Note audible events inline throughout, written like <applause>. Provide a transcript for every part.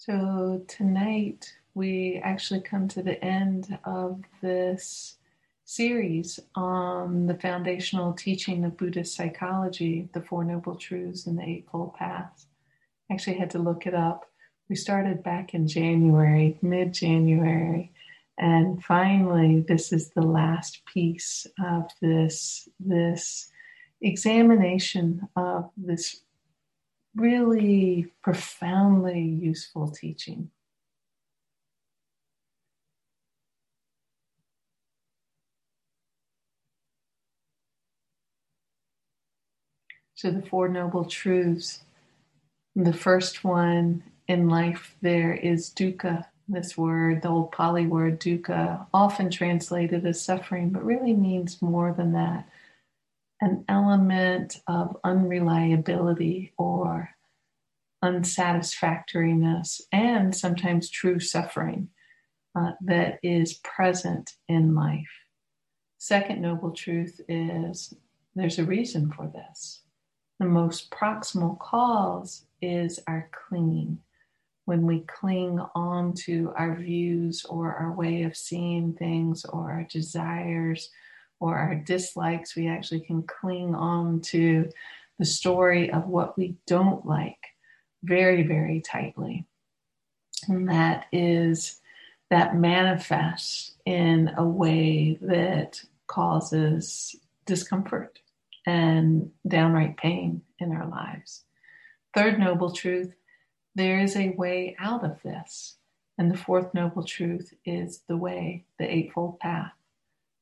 So tonight we actually come to the end of this series on the foundational teaching of Buddhist psychology, the Four Noble Truths and the Eightfold Paths. Actually, had to look it up. We started back in January, mid January, and finally, this is the last piece of this this examination of this really profoundly useful teaching. So, the Four Noble Truths. The first one in life there is dukkha, this word, the old Pali word dukkha, often translated as suffering, but really means more than that an element of unreliability or unsatisfactoriness and sometimes true suffering uh, that is present in life. Second noble truth is there's a reason for this. The most proximal cause is our clinging. When we cling on to our views or our way of seeing things or our desires or our dislikes, we actually can cling on to the story of what we don't like very, very tightly. And that is, that manifests in a way that causes discomfort and downright pain in our lives. Third noble truth there is a way out of this. And the fourth noble truth is the way, the Eightfold Path.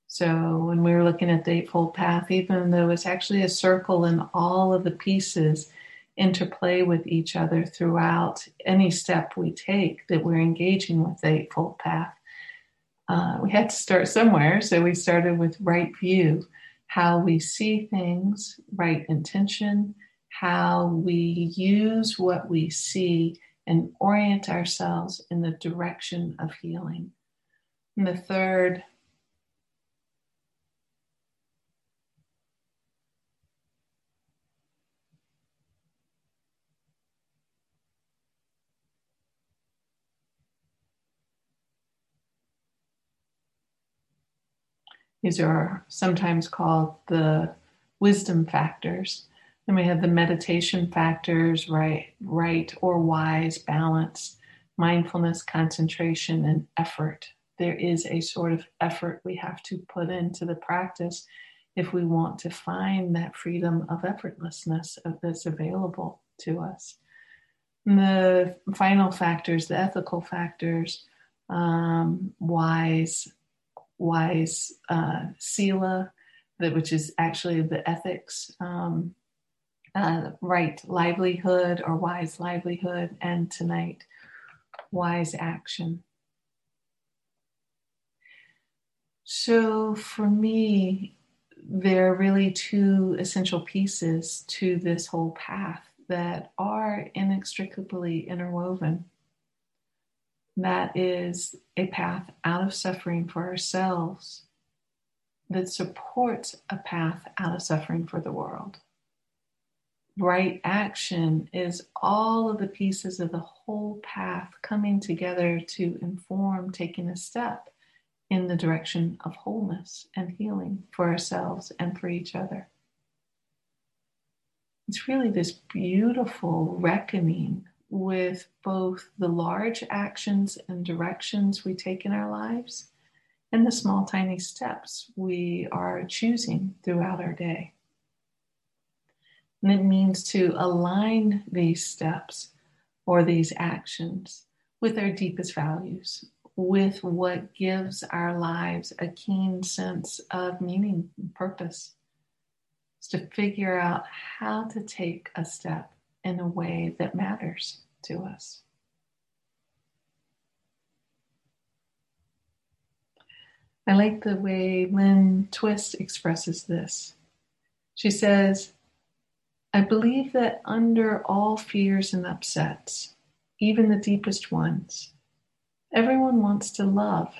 So when we were looking at the Eightfold Path, even though it's actually a circle and all of the pieces interplay with each other throughout any step we take that we're engaging with the Eightfold Path, uh, we had to start somewhere. So we started with right view, how we see things, right intention, how we use what we see and orient ourselves in the direction of healing. And the third These are sometimes called the wisdom factors. Then we have the meditation factors, right, right or wise, balance, mindfulness, concentration, and effort. There is a sort of effort we have to put into the practice if we want to find that freedom of effortlessness that's available to us. And the final factors, the ethical factors, um, wise, wise uh, sila, that which is actually the ethics, um, uh, right livelihood or wise livelihood, and tonight, wise action. So for me, there are really two essential pieces to this whole path that are inextricably interwoven that is a path out of suffering for ourselves that supports a path out of suffering for the world. Right action is all of the pieces of the whole path coming together to inform taking a step in the direction of wholeness and healing for ourselves and for each other. It's really this beautiful reckoning with both the large actions and directions we take in our lives and the small, tiny steps we are choosing throughout our day. And it means to align these steps or these actions with our deepest values, with what gives our lives a keen sense of meaning and purpose. It's to figure out how to take a step in a way that matters to us. I like the way Lynn Twist expresses this. She says, I believe that under all fears and upsets, even the deepest ones, everyone wants to love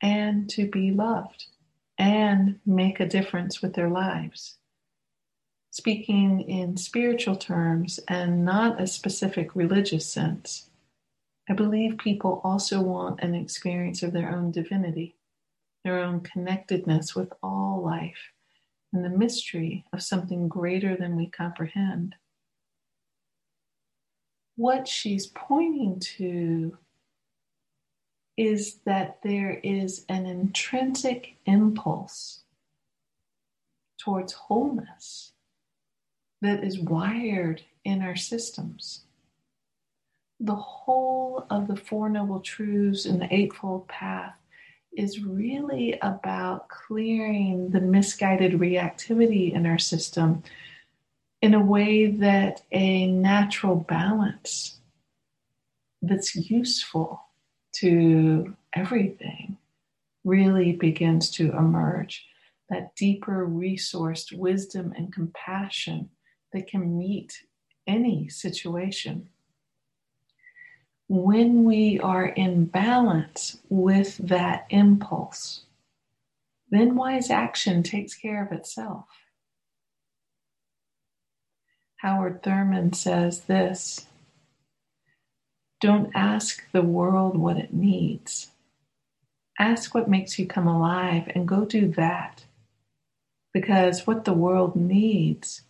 and to be loved and make a difference with their lives speaking in spiritual terms and not a specific religious sense. I believe people also want an experience of their own divinity, their own connectedness with all life, and the mystery of something greater than we comprehend. What she's pointing to is that there is an intrinsic impulse towards wholeness that is wired in our systems. The whole of the Four Noble Truths and the Eightfold Path is really about clearing the misguided reactivity in our system in a way that a natural balance that's useful to everything really begins to emerge. That deeper resourced wisdom and compassion that can meet any situation. When we are in balance with that impulse, then wise action takes care of itself. Howard Thurman says this Don't ask the world what it needs. Ask what makes you come alive and go do that. Because what the world needs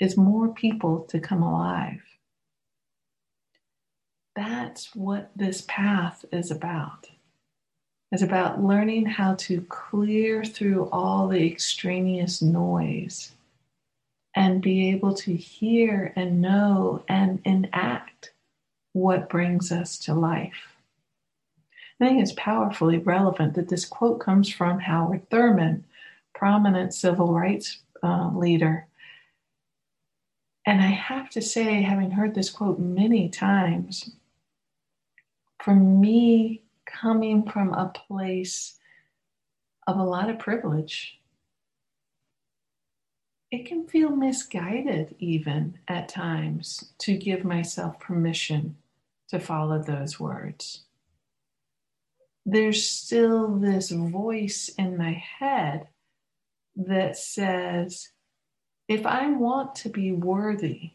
is more people to come alive. That's what this path is about. It's about learning how to clear through all the extraneous noise and be able to hear and know and enact what brings us to life. I think it's powerfully relevant that this quote comes from Howard Thurman, prominent civil rights uh, leader and I have to say, having heard this quote many times, for me, coming from a place of a lot of privilege, it can feel misguided even at times to give myself permission to follow those words. There's still this voice in my head that says, if I want to be worthy,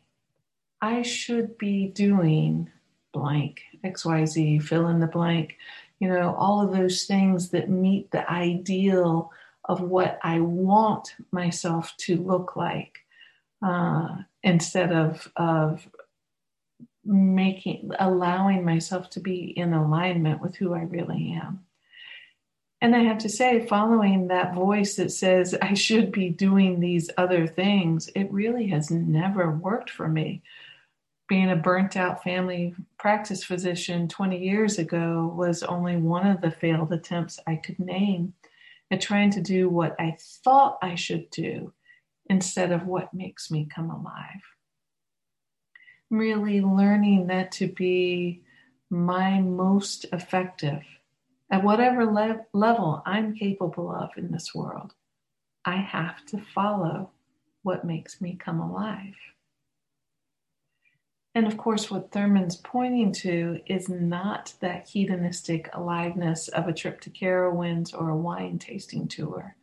I should be doing blank, XYZ, fill in the blank, you know, all of those things that meet the ideal of what I want myself to look like uh, instead of, of making, allowing myself to be in alignment with who I really am. And I have to say, following that voice that says I should be doing these other things, it really has never worked for me. Being a burnt out family practice physician 20 years ago was only one of the failed attempts I could name at trying to do what I thought I should do instead of what makes me come alive. Really learning that to be my most effective at whatever le- level I'm capable of in this world, I have to follow what makes me come alive. And of course, what Thurman's pointing to is not that hedonistic aliveness of a trip to Carowinds or a wine tasting tour.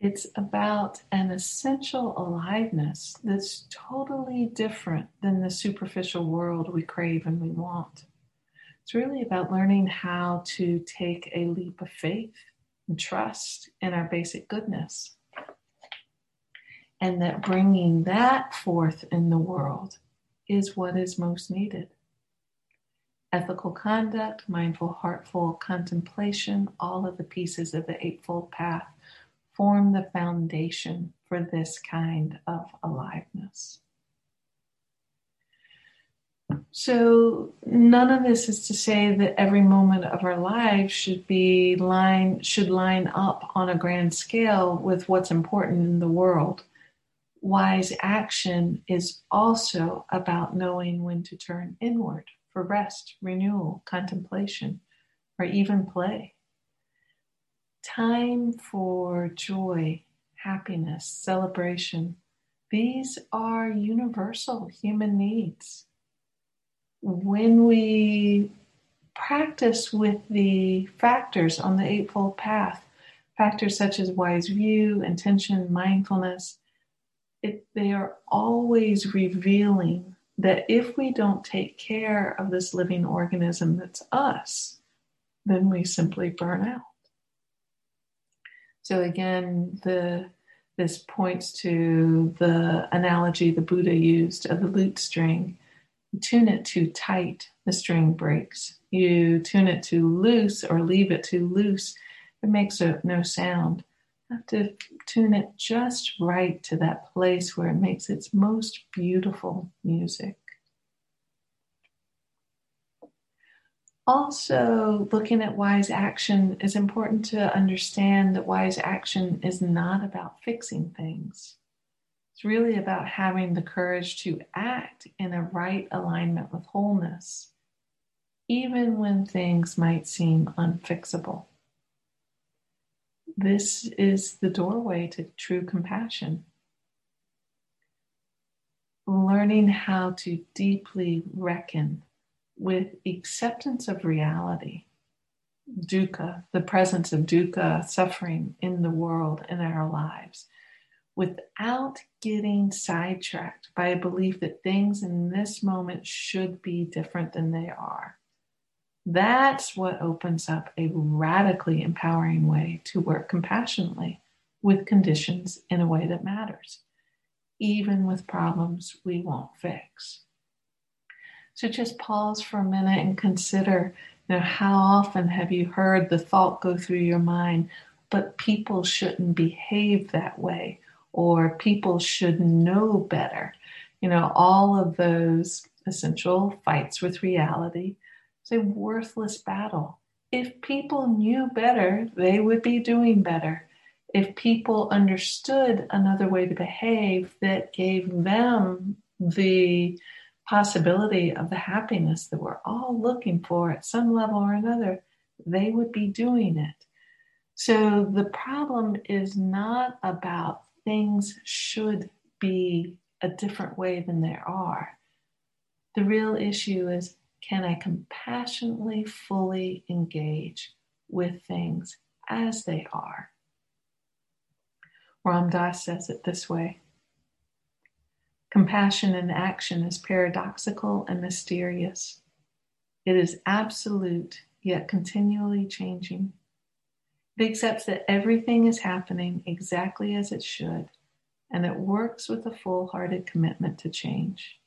It's about an essential aliveness that's totally different than the superficial world we crave and we want. It's really about learning how to take a leap of faith and trust in our basic goodness. And that bringing that forth in the world is what is most needed. Ethical conduct, mindful, heartful contemplation, all of the pieces of the Eightfold Path form the foundation for this kind of aliveness. So none of this is to say that every moment of our lives should be line should line up on a grand scale with what's important in the world. Wise action is also about knowing when to turn inward for rest, renewal, contemplation, or even play. Time for joy, happiness, celebration. These are universal human needs when we practice with the factors on the Eightfold Path, factors such as wise view, intention, mindfulness, it, they are always revealing that if we don't take care of this living organism that's us, then we simply burn out. So again, the this points to the analogy the Buddha used of the lute string. Tune it too tight, the string breaks. You tune it too loose or leave it too loose, it makes a, no sound. You have to tune it just right to that place where it makes its most beautiful music. also looking at wise action is important to understand that wise action is not about fixing things. It's really about having the courage to act in a right alignment with wholeness, even when things might seem unfixable. This is the doorway to true compassion. Learning how to deeply reckon with acceptance of reality, dukkha, the presence of dukkha, suffering in the world, in our lives, without getting sidetracked by a belief that things in this moment should be different than they are. That's what opens up a radically empowering way to work compassionately with conditions in a way that matters, even with problems we won't fix. So just pause for a minute and consider, you know, how often have you heard the thought go through your mind, but people shouldn't behave that way, or people should know better. You know, all of those essential fights with reality. It's a worthless battle. If people knew better, they would be doing better. If people understood another way to behave that gave them the possibility of the happiness that we're all looking for at some level or another, they would be doing it. So the problem is not about things should be a different way than they are. The real issue is can I compassionately fully engage with things as they are? Ram Dass says it this way Compassion in action is paradoxical and mysterious. It is absolute, yet continually changing. It accepts that everything is happening exactly as it should, and it works with a full hearted commitment to change.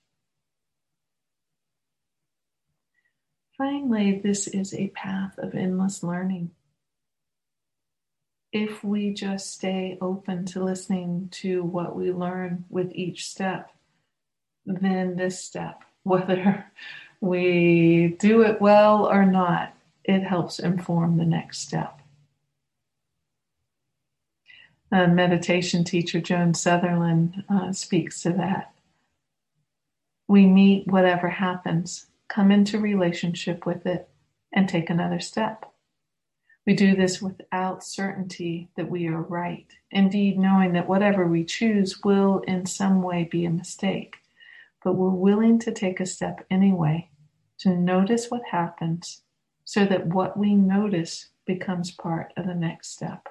Finally, this is a path of endless learning. If we just stay open to listening to what we learn with each step, then this step, <laughs> whether we do it well or not, it helps inform the next step. A meditation teacher Joan Sutherland uh, speaks to that. We meet whatever happens, come into relationship with it, and take another step. We do this without certainty that we are right, indeed, knowing that whatever we choose will in some way be a mistake but we're willing to take a step anyway to notice what happens so that what we notice becomes part of the next step.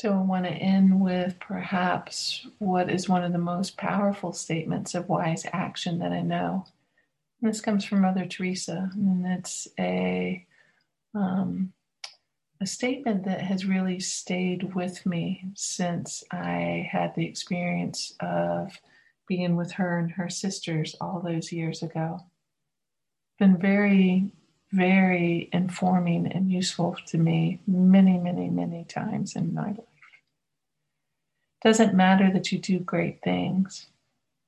So, I want to end with perhaps what is one of the most powerful statements of wise action that I know. And this comes from Mother Teresa, and it's a um, a statement that has really stayed with me since I had the experience of being with her and her sisters all those years ago. Been very, very informing and useful to me many, many, many times in my life. Doesn't matter that you do great things,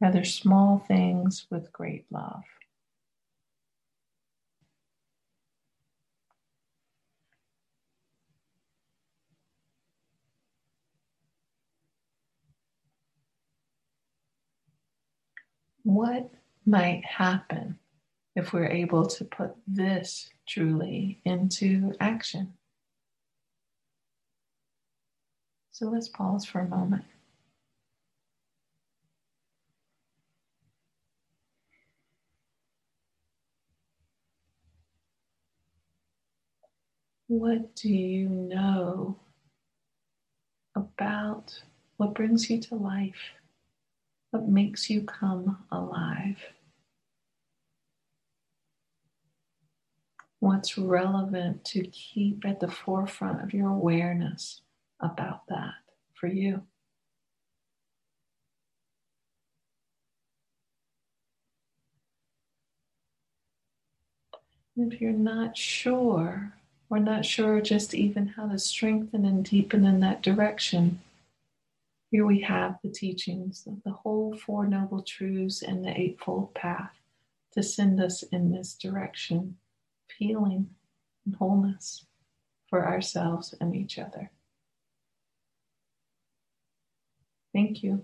rather small things with great love. what might happen if we're able to put this truly into action? So let's pause for a moment. What do you know about what brings you to life, what makes you come alive. What's relevant to keep at the forefront of your awareness about that for you. If you're not sure, or not sure just even how to strengthen and deepen in that direction, here we have the teachings of the whole Four Noble Truths and the Eightfold Path to send us in this direction of healing and wholeness for ourselves and each other. Thank you.